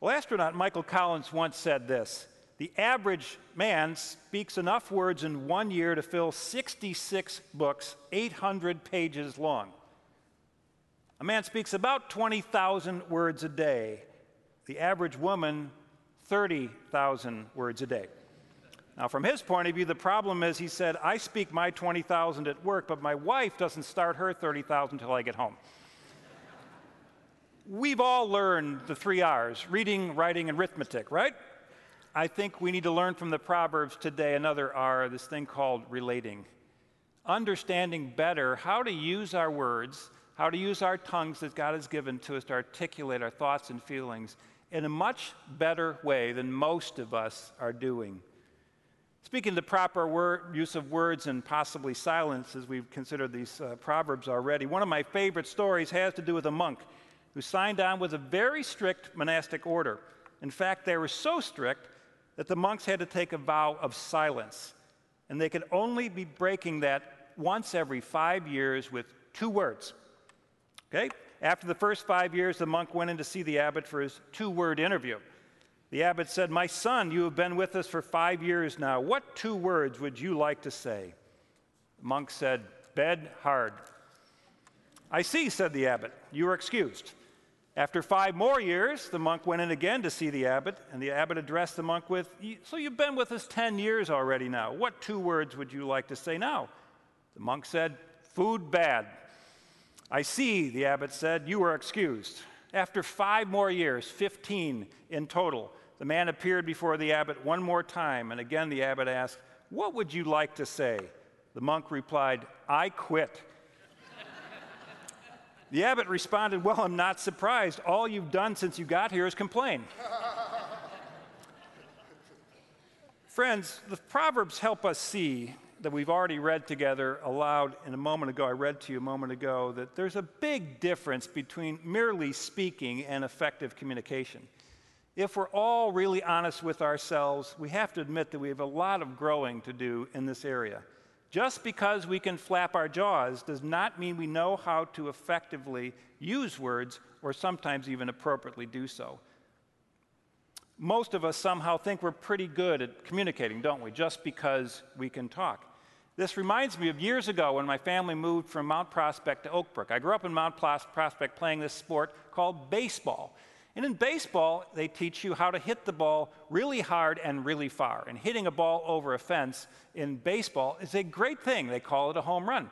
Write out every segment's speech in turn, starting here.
Well, astronaut Michael Collins once said this The average man speaks enough words in one year to fill 66 books, 800 pages long. A man speaks about 20,000 words a day. The average woman, 30,000 words a day. Now, from his point of view, the problem is he said, I speak my 20,000 at work, but my wife doesn't start her 30,000 until I get home. We've all learned the three R's reading, writing, and arithmetic, right? I think we need to learn from the Proverbs today another R, this thing called relating. Understanding better how to use our words, how to use our tongues that God has given to us to articulate our thoughts and feelings in a much better way than most of us are doing. Speaking the proper word, use of words and possibly silence, as we've considered these uh, proverbs already, one of my favorite stories has to do with a monk who signed on with a very strict monastic order. In fact, they were so strict that the monks had to take a vow of silence, and they could only be breaking that once every five years with two words. Okay? After the first five years, the monk went in to see the abbot for his two word interview. The abbot said, My son, you have been with us for five years now. What two words would you like to say? The monk said, Bed hard. I see, said the abbot. You are excused. After five more years, the monk went in again to see the abbot, and the abbot addressed the monk with, So you've been with us 10 years already now. What two words would you like to say now? The monk said, Food bad. I see, the abbot said, you are excused. After five more years, 15 in total, the man appeared before the abbot one more time, and again the abbot asked, What would you like to say? The monk replied, I quit. The abbot responded, Well, I'm not surprised. All you've done since you got here is complain. Friends, the Proverbs help us see that we've already read together aloud in a moment ago, I read to you a moment ago, that there's a big difference between merely speaking and effective communication. If we're all really honest with ourselves, we have to admit that we have a lot of growing to do in this area. Just because we can flap our jaws does not mean we know how to effectively use words or sometimes even appropriately do so. Most of us somehow think we're pretty good at communicating, don't we? Just because we can talk. This reminds me of years ago when my family moved from Mount Prospect to Oakbrook. I grew up in Mount Prospect playing this sport called baseball. And in baseball, they teach you how to hit the ball really hard and really far. And hitting a ball over a fence in baseball is a great thing. They call it a home run.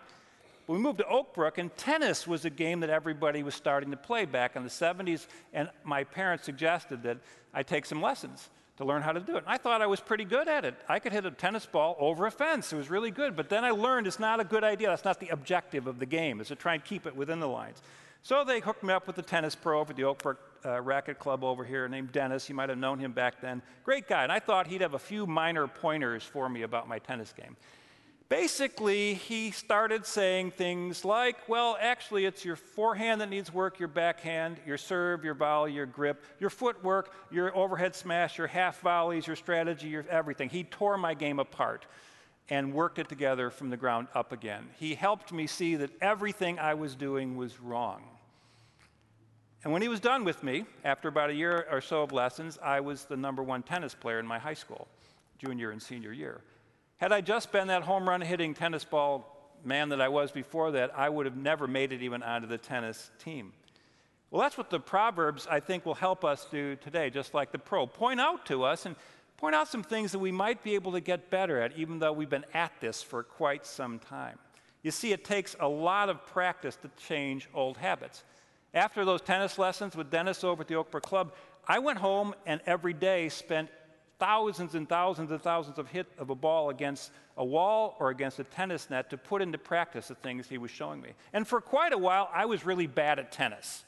But we moved to Oakbrook, and tennis was a game that everybody was starting to play back in the 70s. And my parents suggested that I take some lessons to learn how to do it. And I thought I was pretty good at it. I could hit a tennis ball over a fence. It was really good. But then I learned it's not a good idea. That's not the objective of the game, is to try and keep it within the lines. So they hooked me up with the tennis pro over at the Oakbrook uh, Racket Club over here named Dennis. You might have known him back then. Great guy. And I thought he'd have a few minor pointers for me about my tennis game. Basically, he started saying things like, well, actually, it's your forehand that needs work, your backhand, your serve, your volley, your grip, your footwork, your overhead smash, your half volleys, your strategy, your everything. He tore my game apart and worked it together from the ground up again. He helped me see that everything I was doing was wrong. And when he was done with me, after about a year or so of lessons, I was the number one tennis player in my high school, junior and senior year. Had I just been that home run hitting tennis ball man that I was before that, I would have never made it even onto the tennis team. Well, that's what the Proverbs, I think, will help us do today, just like the pro. Point out to us and point out some things that we might be able to get better at, even though we've been at this for quite some time. You see, it takes a lot of practice to change old habits. After those tennis lessons with Dennis over at the Oakbrook Club, I went home and every day spent thousands and thousands and thousands of hit of a ball against a wall or against a tennis net to put into practice the things he was showing me. And for quite a while, I was really bad at tennis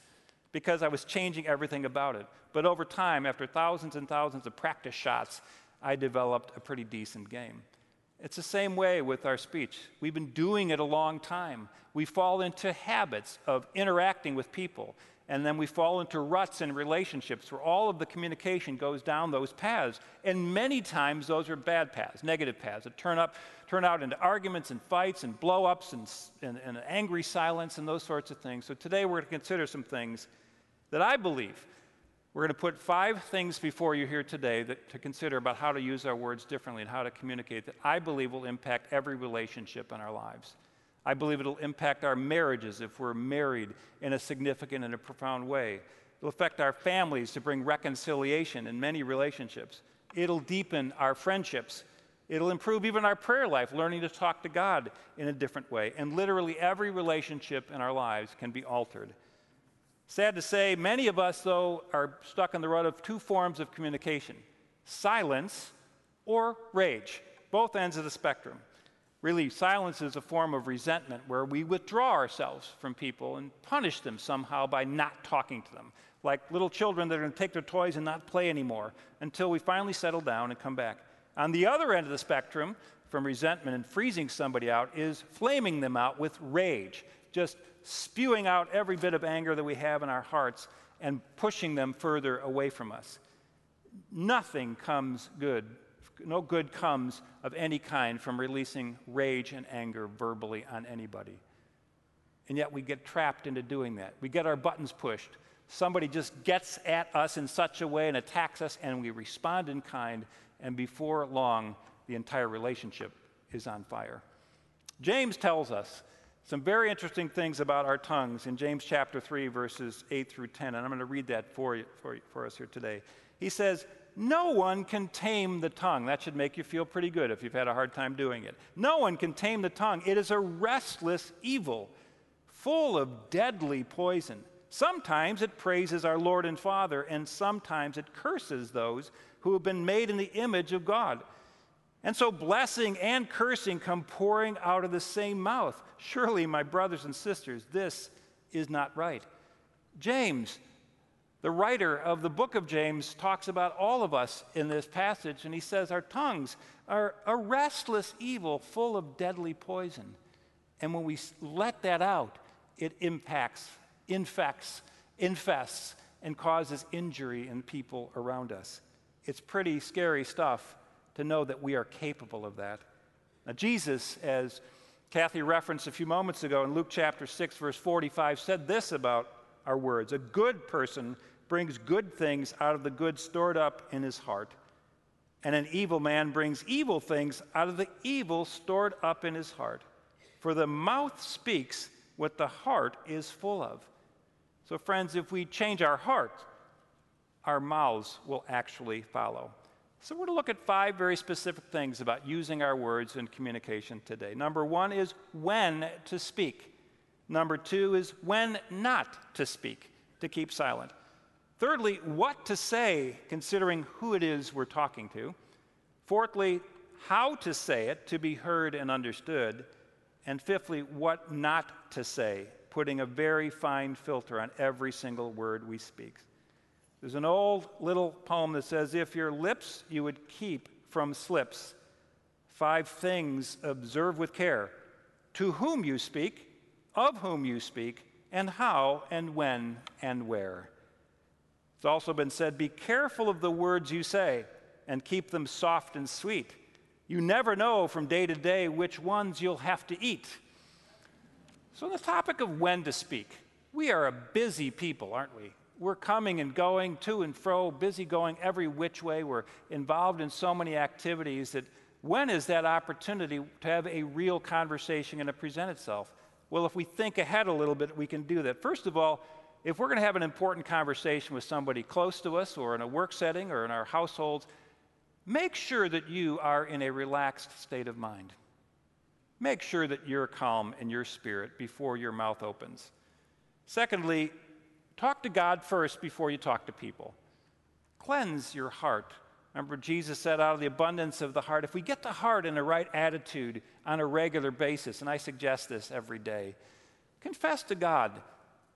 because I was changing everything about it. But over time, after thousands and thousands of practice shots, I developed a pretty decent game. It's the same way with our speech. We've been doing it a long time. We fall into habits of interacting with people and then we fall into ruts in relationships where all of the communication goes down those paths. And many times those are bad paths, negative paths that turn, up, turn out into arguments and fights and blow ups and, and, and angry silence and those sorts of things. So today we're going to consider some things that I believe We're going to put five things before you here today that, to consider about how to use our words differently and how to communicate that I believe will impact every relationship in our lives. I believe it'll impact our marriages if we're married in a significant and a profound way. It'll affect our families to bring reconciliation in many relationships. It'll deepen our friendships. It'll improve even our prayer life, learning to talk to God in a different way. And literally every relationship in our lives can be altered Sad to say, many of us, though, are stuck in the rut of two forms of communication silence or rage, both ends of the spectrum. Really, silence is a form of resentment where we withdraw ourselves from people and punish them somehow by not talking to them, like little children that are going to take their toys and not play anymore until we finally settle down and come back. On the other end of the spectrum, from resentment and freezing somebody out, is flaming them out with rage, just spewing out every bit of anger that we have in our hearts and pushing them further away from us. Nothing comes good, no good comes of any kind from releasing rage and anger verbally on anybody. And yet we get trapped into doing that. We get our buttons pushed. Somebody just gets at us in such a way and attacks us, and we respond in kind, and before long, the entire relationship is on fire. James tells us some very interesting things about our tongues in James chapter 3, verses 8 through 10. And I'm going to read that for, you, for, for us here today. He says, No one can tame the tongue. That should make you feel pretty good if you've had a hard time doing it. No one can tame the tongue. It is a restless evil, full of deadly poison. Sometimes it praises our Lord and Father, and sometimes it curses those who have been made in the image of God. And so blessing and cursing come pouring out of the same mouth. Surely, my brothers and sisters, this is not right. James, the writer of the book of James, talks about all of us in this passage, and he says our tongues are a restless evil full of deadly poison. And when we let that out, it impacts, infects, infests, and causes injury in people around us. It's pretty scary stuff to know that we are capable of that. Now, Jesus, as Kathy referenced a few moments ago in Luke chapter 6, verse 45, said this about our words A good person brings good things out of the good stored up in his heart, and an evil man brings evil things out of the evil stored up in his heart. For the mouth speaks what the heart is full of. So, friends, if we change our heart, our mouths will actually follow. So, we're going to look at five very specific things about using our words in communication today. Number one is when to speak. Number two is when not to speak, to keep silent. Thirdly, what to say, considering who it is we're talking to. Fourthly, how to say it to be heard and understood. And fifthly, what not to say, putting a very fine filter on every single word we speak. There's an old little poem that says, If your lips you would keep from slips, five things observe with care to whom you speak, of whom you speak, and how and when and where. It's also been said, Be careful of the words you say and keep them soft and sweet. You never know from day to day which ones you'll have to eat. So, on the topic of when to speak, we are a busy people, aren't we? We're coming and going to and fro, busy going every which way. We're involved in so many activities that when is that opportunity to have a real conversation going to present itself? Well, if we think ahead a little bit, we can do that. First of all, if we're going to have an important conversation with somebody close to us or in a work setting or in our households, make sure that you are in a relaxed state of mind. Make sure that you're calm in your spirit before your mouth opens. Secondly, Talk to God first before you talk to people. Cleanse your heart. Remember, Jesus said, out of the abundance of the heart, if we get the heart in the right attitude on a regular basis, and I suggest this every day, confess to God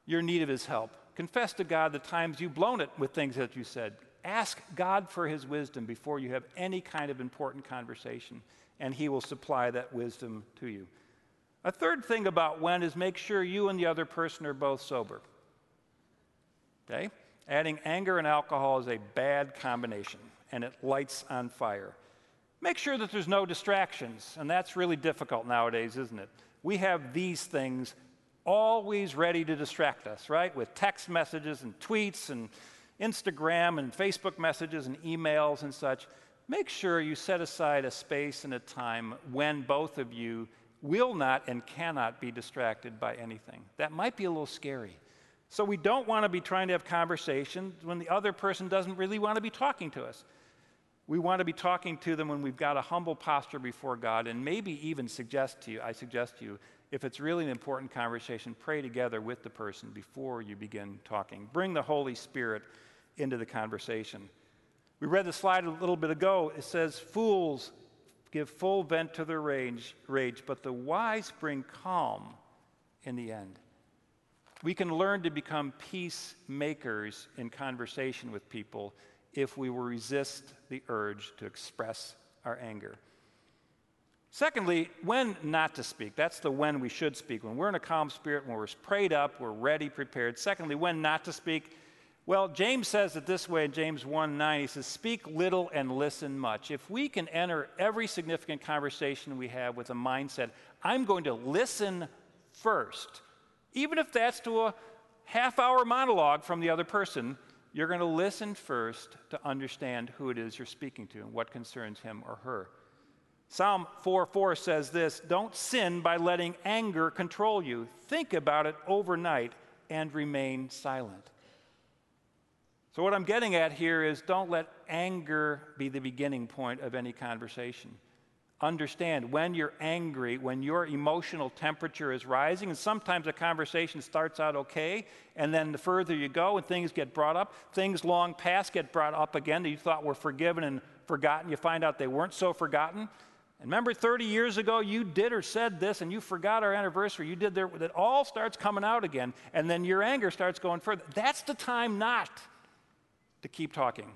your need of His help. Confess to God the times you've blown it with things that you said. Ask God for His wisdom before you have any kind of important conversation, and He will supply that wisdom to you. A third thing about when is make sure you and the other person are both sober. Okay? Adding anger and alcohol is a bad combination, and it lights on fire. Make sure that there's no distractions, and that's really difficult nowadays, isn't it? We have these things always ready to distract us, right? With text messages and tweets and Instagram and Facebook messages and emails and such, make sure you set aside a space and a time when both of you will not and cannot be distracted by anything. That might be a little scary. So we don't want to be trying to have conversations when the other person doesn't really want to be talking to us. We want to be talking to them when we've got a humble posture before God and maybe even suggest to you, I suggest to you, if it's really an important conversation, pray together with the person before you begin talking. Bring the Holy Spirit into the conversation. We read the slide a little bit ago. It says, Fools give full vent to their rage, rage, but the wise bring calm in the end. We can learn to become peacemakers in conversation with people if we will resist the urge to express our anger. Secondly, when not to speak. That's the when we should speak. When we're in a calm spirit, when we're prayed up, we're ready, prepared. Secondly, when not to speak. Well, James says it this way in James 1 9. He says, Speak little and listen much. If we can enter every significant conversation we have with a mindset, I'm going to listen first, even if that's to a half hour monologue from the other person, you're going to listen first to understand who it is you're speaking to and what concerns him or her. Psalm 4 4 says this Don't sin by letting anger control you. Think about it overnight and remain silent. So, what I'm getting at here is don't let anger be the beginning point of any conversation. Understand when you're angry, when your emotional temperature is rising, and sometimes a conversation starts out okay, and then the further you go and things get brought up, things long past get brought up again that you thought were forgiven and forgotten. You find out they weren't so forgotten. And remember 30 years ago, you did or said this, and you forgot our anniversary. You did there, it all starts coming out again, and then your anger starts going further. That's the time not to keep talking.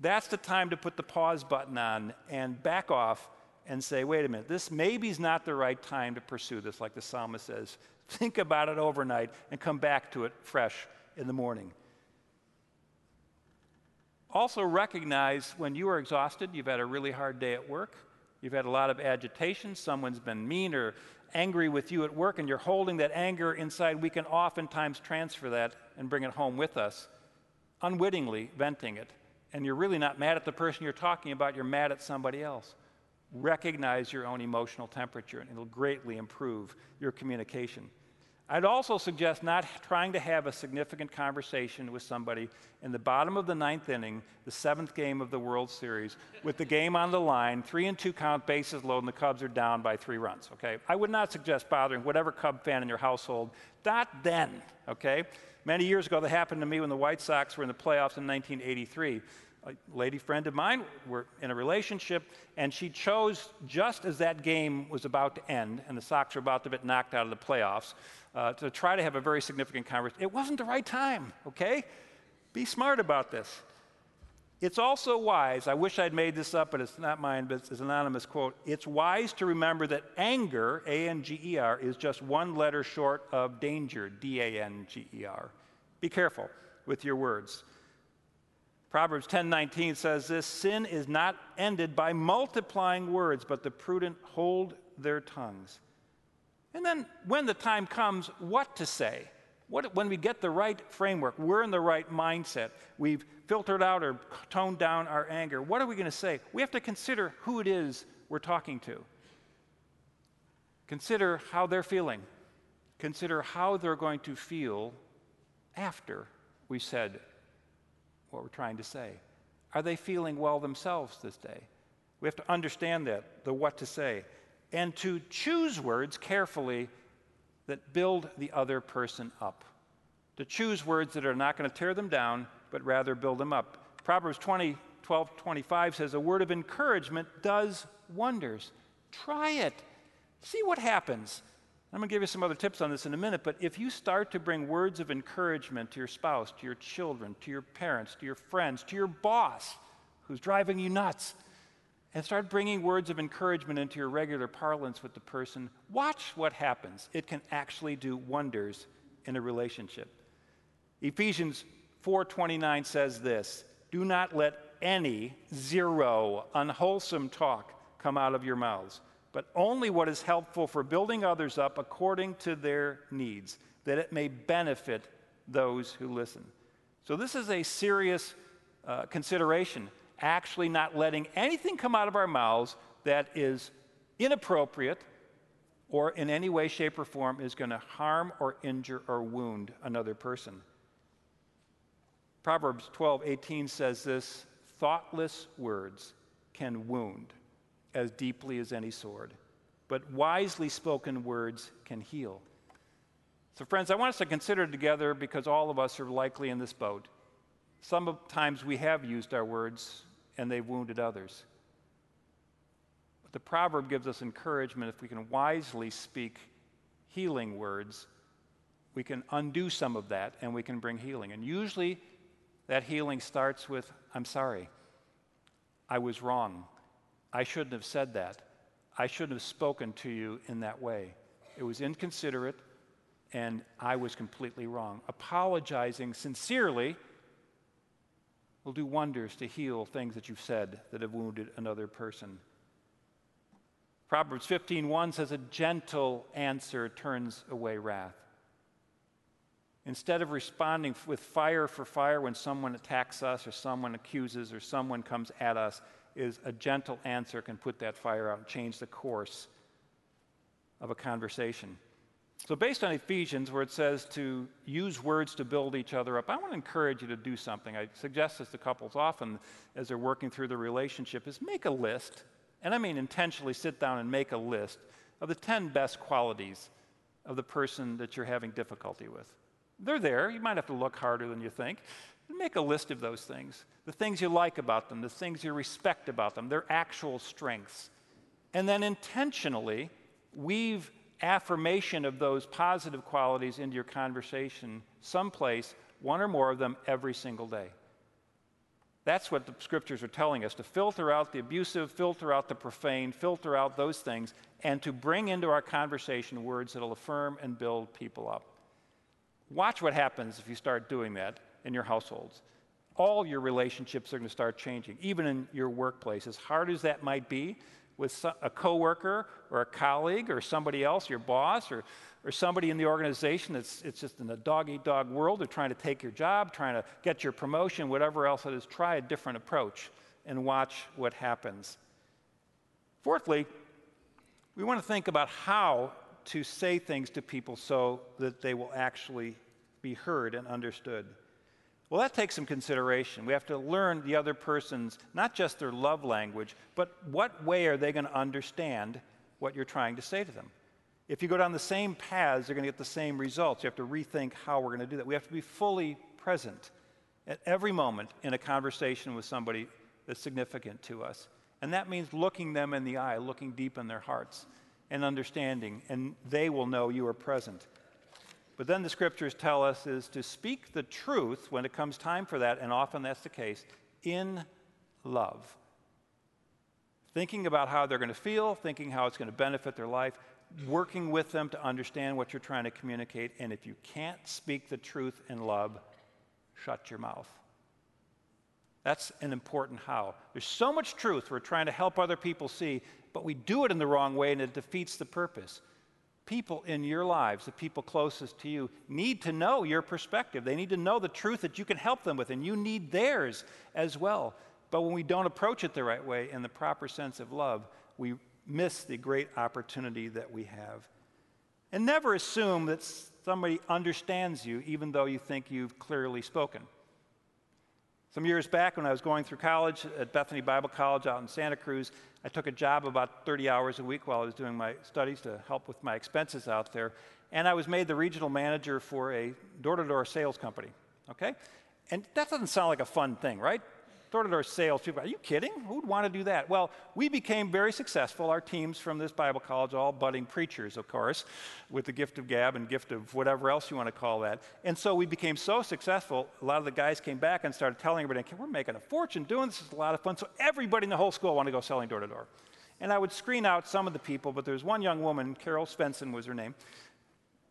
That's the time to put the pause button on and back off and say, wait a minute, this maybe is not the right time to pursue this, like the psalmist says. Think about it overnight and come back to it fresh in the morning. Also, recognize when you are exhausted, you've had a really hard day at work You've had a lot of agitation. Someone's been mean or angry with you at work, and you're holding that anger inside. We can oftentimes transfer that and bring it home with us, unwittingly venting it. And you're really not mad at the person you're talking about, you're mad at somebody else. Recognize your own emotional temperature, and it'll greatly improve your communication. I'd also suggest not trying to have a significant conversation with somebody in the bottom of the ninth inning, the seventh game of the World Series, with the game on the line, three and two count, bases loaded, and the Cubs are down by three runs, okay? I would not suggest bothering whatever Cub fan in your household. Not then, okay? Many years ago, that happened to me when the White Sox were in the playoffs in 1983 a lady friend of mine, we're in a relationship, and she chose just as that game was about to end and the Sox were about to get knocked out of the playoffs uh, to try to have a very significant conversation. It wasn't the right time, okay? Be smart about this. It's also wise, I wish I'd made this up, but it's not mine, but it's an anonymous quote. It's wise to remember that anger, A N G E R, is just one letter short of danger, D A N G E R. Be careful with your words. Proverbs 10:19 says this, sin is not ended by multiplying words, but the prudent hold their tongues. And then when the time comes, what to say? What, when we get the right framework, we're in the right mindset, we've filtered out or toned down our anger, what are we going to say? We have to consider who it is we're talking to. Consider how they're feeling. Consider how they're going to feel after we said what we're trying to say. Are they feeling well themselves this day? We have to understand that, the what to say and to choose words carefully that build the other person up. To choose words that are not going to tear them down, but rather build them up. Proverbs 20, 12, 25 says, A word of encouragement does wonders. Try it. See what happens. I'm going to give you some other tips on this in a minute, but if you start to bring words of encouragement to your spouse, to your children, to your parents, to your friends, to your boss who's driving you nuts, and start bringing words of encouragement into your regular parlance with the person, watch what happens. It can actually do wonders in a relationship. Ephesians 4:29 says this, "Do not let any zero unwholesome talk come out of your mouths, but only what is helpful for building others up according to their needs, that it may benefit those who listen." So, this is a serious uh, consideration, actually, not letting anything come out of our mouths that is inappropriate or in any way, shape, or form is going to harm or injure or wound another person. Proverbs 12, 18 says this thoughtless words can wound as deeply as any sword, but wisely spoken words can heal. So, friends, I want us to consider together because all of us are likely in this boat. Sometimes we have used our words and they've wounded others. But the proverb gives us encouragement if we can wisely speak healing words, we can undo some of that and we can bring healing. And usually that healing starts with, I'm sorry. I was wrong. I shouldn't have said that. I shouldn't have spoken to you in that way. It was inconsiderate, and I was completely wrong. Apologizing sincerely will do wonders to heal things that you've said that have wounded another person. Proverbs 15:1 says a gentle answer turns away wrath. Instead of responding with fire for fire when someone attacks us or someone accuses or someone comes at us, is a gentle answer can put that fire out and change the course of a conversation. So, based on Ephesians, where it says to use words to build each other up, I want to encourage you to do something. I suggest this to couples often as they're working through the relationship: is make a list, and I mean intentionally sit down and make a list of the 10 best qualities of the person that you're having difficulty with. They're there. You might have to look harder than you think. Make a list of those things the things you like about them, the things you respect about them, their actual strengths. And then intentionally weave affirmation of those positive qualities into your conversation someplace, one or more of them every single day. That's what the scriptures are telling us to filter out the abusive, filter out the profane, filter out those things, and to bring into our conversation words that'll affirm and build people up. Watch what happens if you start doing that in your households. All your relationships are going to start changing, even in your workplace. As hard as that might be with a coworker or a colleague or somebody else, your boss or, or somebody in the organization that's it's just in a dog eat dog world. They're trying to take your job, trying to get your promotion, whatever else it is. Try a different approach and watch what happens. Fourthly, we want to think about how to say things to people so that they will actually be heard and understood. Well, that takes some consideration. We have to learn the other person's, not just their love language, but what way are they going to understand what you're trying to say to them? If you go down the same paths, they're going to get the same results. You have to rethink how we're going to do that. We have to be fully present at every moment in a conversation with somebody that's significant to us. And that means looking them in the eye, looking deep in their hearts and understanding, and they will know you are present. But then the scriptures tell us is to speak the truth when it comes time for that, and often that's the case, in love. Thinking about how they're going to feel, thinking how it's going to benefit their life, working with them to understand what you're trying to communicate. And if you can't speak the truth in love, shut your mouth. That's an important how. There's so much truth we're trying to help other people see, but we do it in the wrong way and it defeats the purpose. People in your lives, the people closest to you, need to know your perspective. They need to know the truth that you can help them with, and you need theirs as well. But when we don't approach it the right way in the proper sense of love, we miss the great opportunity that we have. And never assume that somebody understands you, even though you think you've clearly spoken. Some years back, when I was going through college at Bethany Bible College out in Santa Cruz, I took a job about 30 hours a week while I was doing my studies to help with my expenses out there. And I was made the regional manager for a door to door sales company. Okay? And that doesn't sound like a fun thing, right? Door to door sales people. Are you kidding? Who would want to do that? Well, we became very successful. Our teams from this Bible college, all budding preachers, of course, with the gift of gab and gift of whatever else you want to call that. And so we became so successful, a lot of the guys came back and started telling everybody, we're making a fortune doing this. It's a lot of fun. So everybody in the whole school wanted to go selling door to door. And I would screen out some of the people, but there was one young woman, Carol Svensson was her name,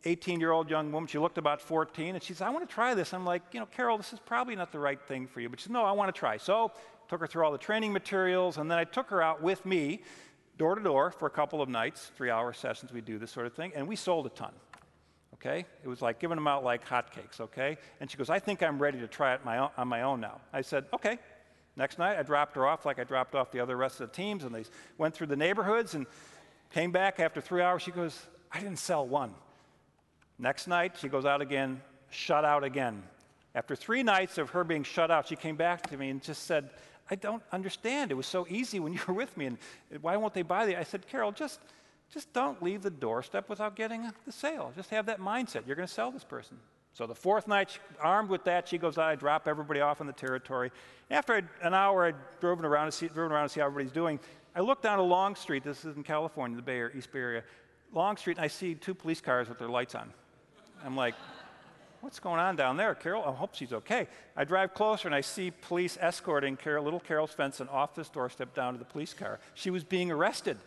18 year old young woman. She looked about 14 and she said, I want to try this. I'm like, you know, Carol, this is probably not the right thing for you. But she said, No, I want to try. So took her through all the training materials and then I took her out with me door to door for a couple of nights, three hour sessions. We do this sort of thing. And we sold a ton. Okay? It was like giving them out like hotcakes, okay? And she goes, I think I'm ready to try it my own, on my own now. I said, okay. Next night, I dropped her off like I dropped off the other rest of the teams, and they went through the neighborhoods and came back after three hours. She goes, I didn't sell one. Next night, she goes out again, shut out again. After three nights of her being shut out, she came back to me and just said, I don't understand. It was so easy when you were with me, and why won't they buy the? I said, Carol, just just don't leave the doorstep without getting the sale. Just have that mindset. You're going to sell this person. So the fourth night, armed with that, she goes out. I drop everybody off in the territory. After an hour, I'd driven around to see, driven around to see how everybody's doing. I look down a Long Street. This is in California, the Bay Area, East Bay Area. Long Street, and I see two police cars with their lights on. I'm like, what's going on down there? Carol, I hope she's okay. I drive closer and I see police escorting Carol, little Carol Svensson off this doorstep down to the police car. She was being arrested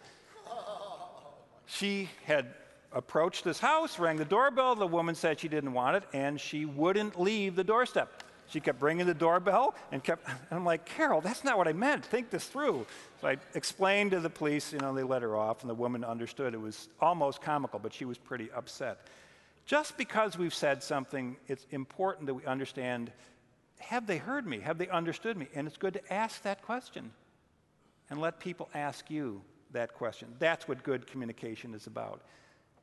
she had approached this house, rang the doorbell. The woman said she didn't want it, and she wouldn't leave the doorstep. She kept ringing the doorbell and kept, and I'm like, Carol, that's not what I meant. Think this through. So I explained to the police, you know, they let her off, and the woman understood. It was almost comical, but she was pretty upset. Just because we've said something, it's important that we understand have they heard me? Have they understood me? And it's good to ask that question and let people ask you that question. That's what good communication is about.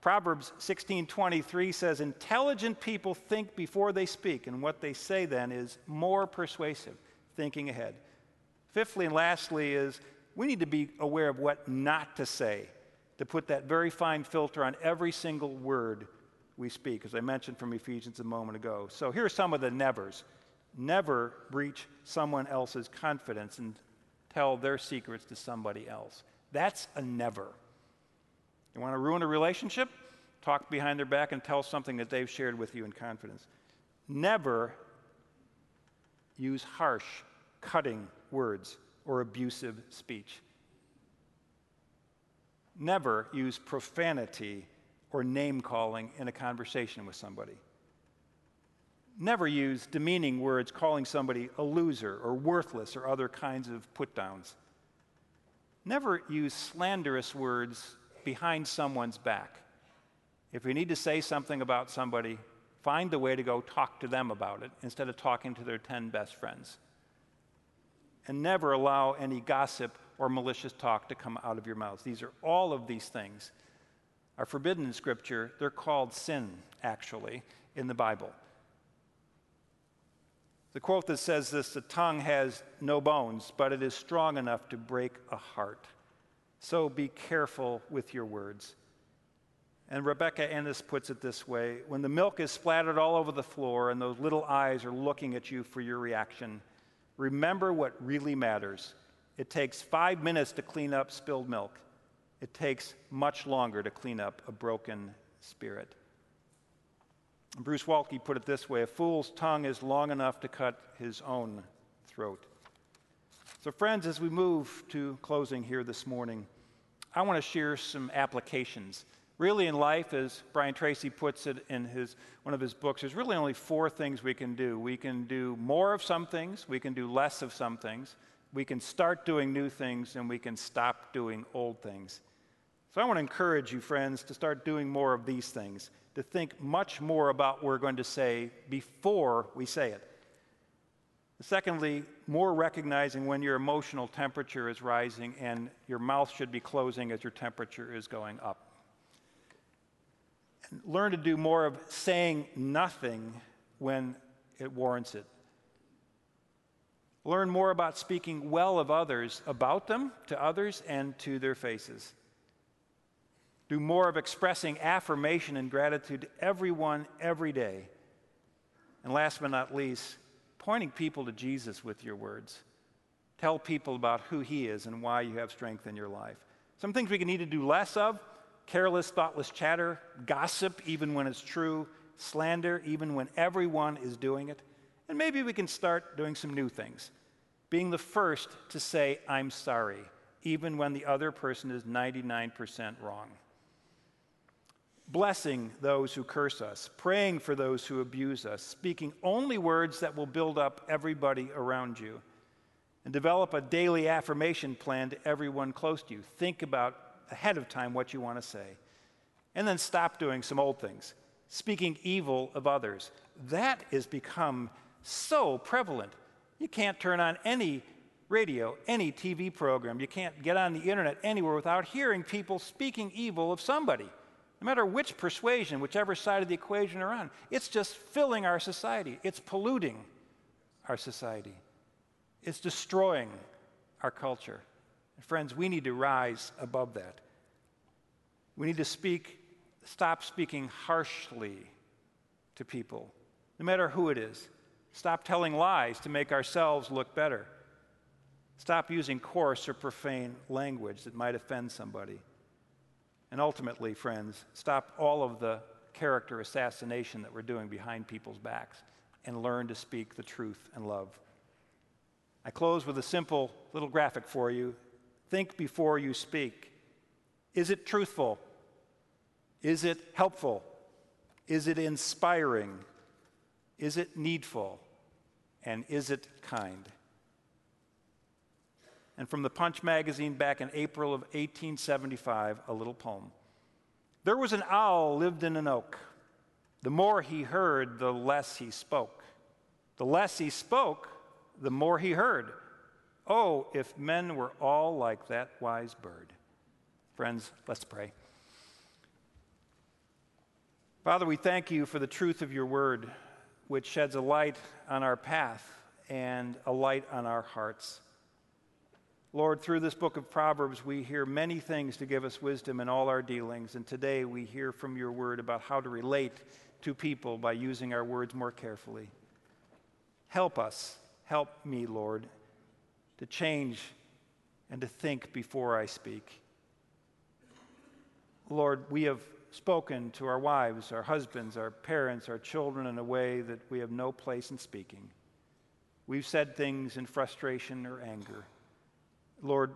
Proverbs 16:23 says intelligent people think before they speak and what they say then is more persuasive, thinking ahead. Fifthly and lastly is we need to be aware of what not to say, to put that very fine filter on every single word we speak, as I mentioned from Ephesians a moment ago. So here are some of the nevers. Never breach someone else's confidence and tell their secrets to somebody else. That's a never. You want to ruin a relationship? Talk behind their back and tell something that they've shared with you in confidence. Never use harsh, cutting words or abusive speech. Never use profanity or name calling in a conversation with somebody. Never use demeaning words calling somebody a loser or worthless or other kinds of put downs. Never use slanderous words behind someone's back. If you need to say something about somebody, find a way to go talk to them about it instead of talking to their 10 best friends. And never allow any gossip or malicious talk to come out of your mouth. These are all of these things are forbidden in Scripture. They're called sin, actually, in the Bible. The quote that says this the tongue has no bones, but it is strong enough to break a heart. So be careful with your words. And Rebecca Ennis puts it this way when the milk is splattered all over the floor and those little eyes are looking at you for your reaction, remember what really matters. It takes five minutes to clean up spilled milk, it takes much longer to clean up a broken spirit. Bruce Waltke put it this way a fool's tongue is long enough to cut his own throat. So, friends, as we move to closing here this morning, I want to share some applications. Really, in life, as Brian Tracy puts it in his, one of his books, there's really only four things we can do. We can do more of some things, we can do less of some things, we can start doing new things, and we can stop doing old things. So I want to encourage you, friends, to start doing more of these things, to think much more about what we're going to say before we say it. Secondly, more recognizing when your emotional temperature is rising and your mouth should be closing as your temperature is going up. And learn to do more of saying nothing when it warrants it. Learn more about speaking well of others, about them, to others, and to their faces do more of expressing affirmation and gratitude to everyone every day. And last but not least, pointing people to Jesus with your words. Tell people about who he is and why you have strength in your life. Some things we can need to do less of careless, thoughtless chatter, gossip, even when it's true, slander, even when everyone is doing it. And maybe we can start doing some new things. Being the first to say, I'm sorry, even when the other person is 99% wrong blessing those who curse us, praying for those who abuse us, speaking only words that will build up everybody around you, and develop a daily affirmation plan to everyone close to you. Think about ahead of time what you want to say. And then stop doing some old things. speaking evil of others. That has become so prevalent. You can't turn on any radio, any TV program, you can't get on the internet anywhere without hearing people speaking evil of somebody, no matter which persuasion, whichever side of the equation you're on. It's just filling our society, it's polluting our society, it's destroying our culture. And friends, we need to rise above that. We need to speak, stop speaking harshly to people, no matter who it is. Stop telling lies to make ourselves look better. Stop using coarse or profane language that might offend somebody. And ultimately, friends, stop all of the character assassination that we're doing behind people's backs and learn to speak the truth and love. I close with a simple little graphic for you. Think before you speak. Is it truthful? Is it helpful? Is it inspiring? Is it needful? And is it kind? And from the Punch magazine back in April of 1875, a little poem. There was an owl lived in an oak. The more he heard, the less he spoke. The less he spoke, the more he heard. Oh, if men were all like that wise bird. Friends, let's pray. Father, we thank you for the truth of your word, which sheds a light on our path and a light on our hearts. Lord, through this book of Proverbs, we hear many things to give us wisdom in all our dealings. And today we hear from your word about how to relate to people by using our words more carefully. Help us, help me, Lord, to change and to think before I speak. Lord, we have spoken to our wives, our husbands, our parents, our children in a way that we have no place in speaking. We've said things in frustration or anger. Lord,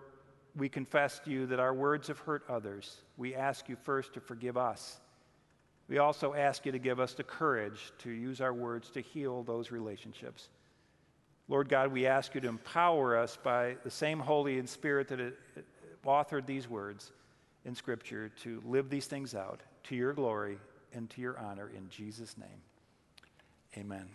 we confess to you that our words have hurt others. We ask you first to forgive us. We also ask you to give us the courage to use our words to heal those relationships. Lord God, we ask you to empower us by the same Holy Spirit that authored these words in Scripture to live these things out to your glory and to your honor in Jesus' name. Amen.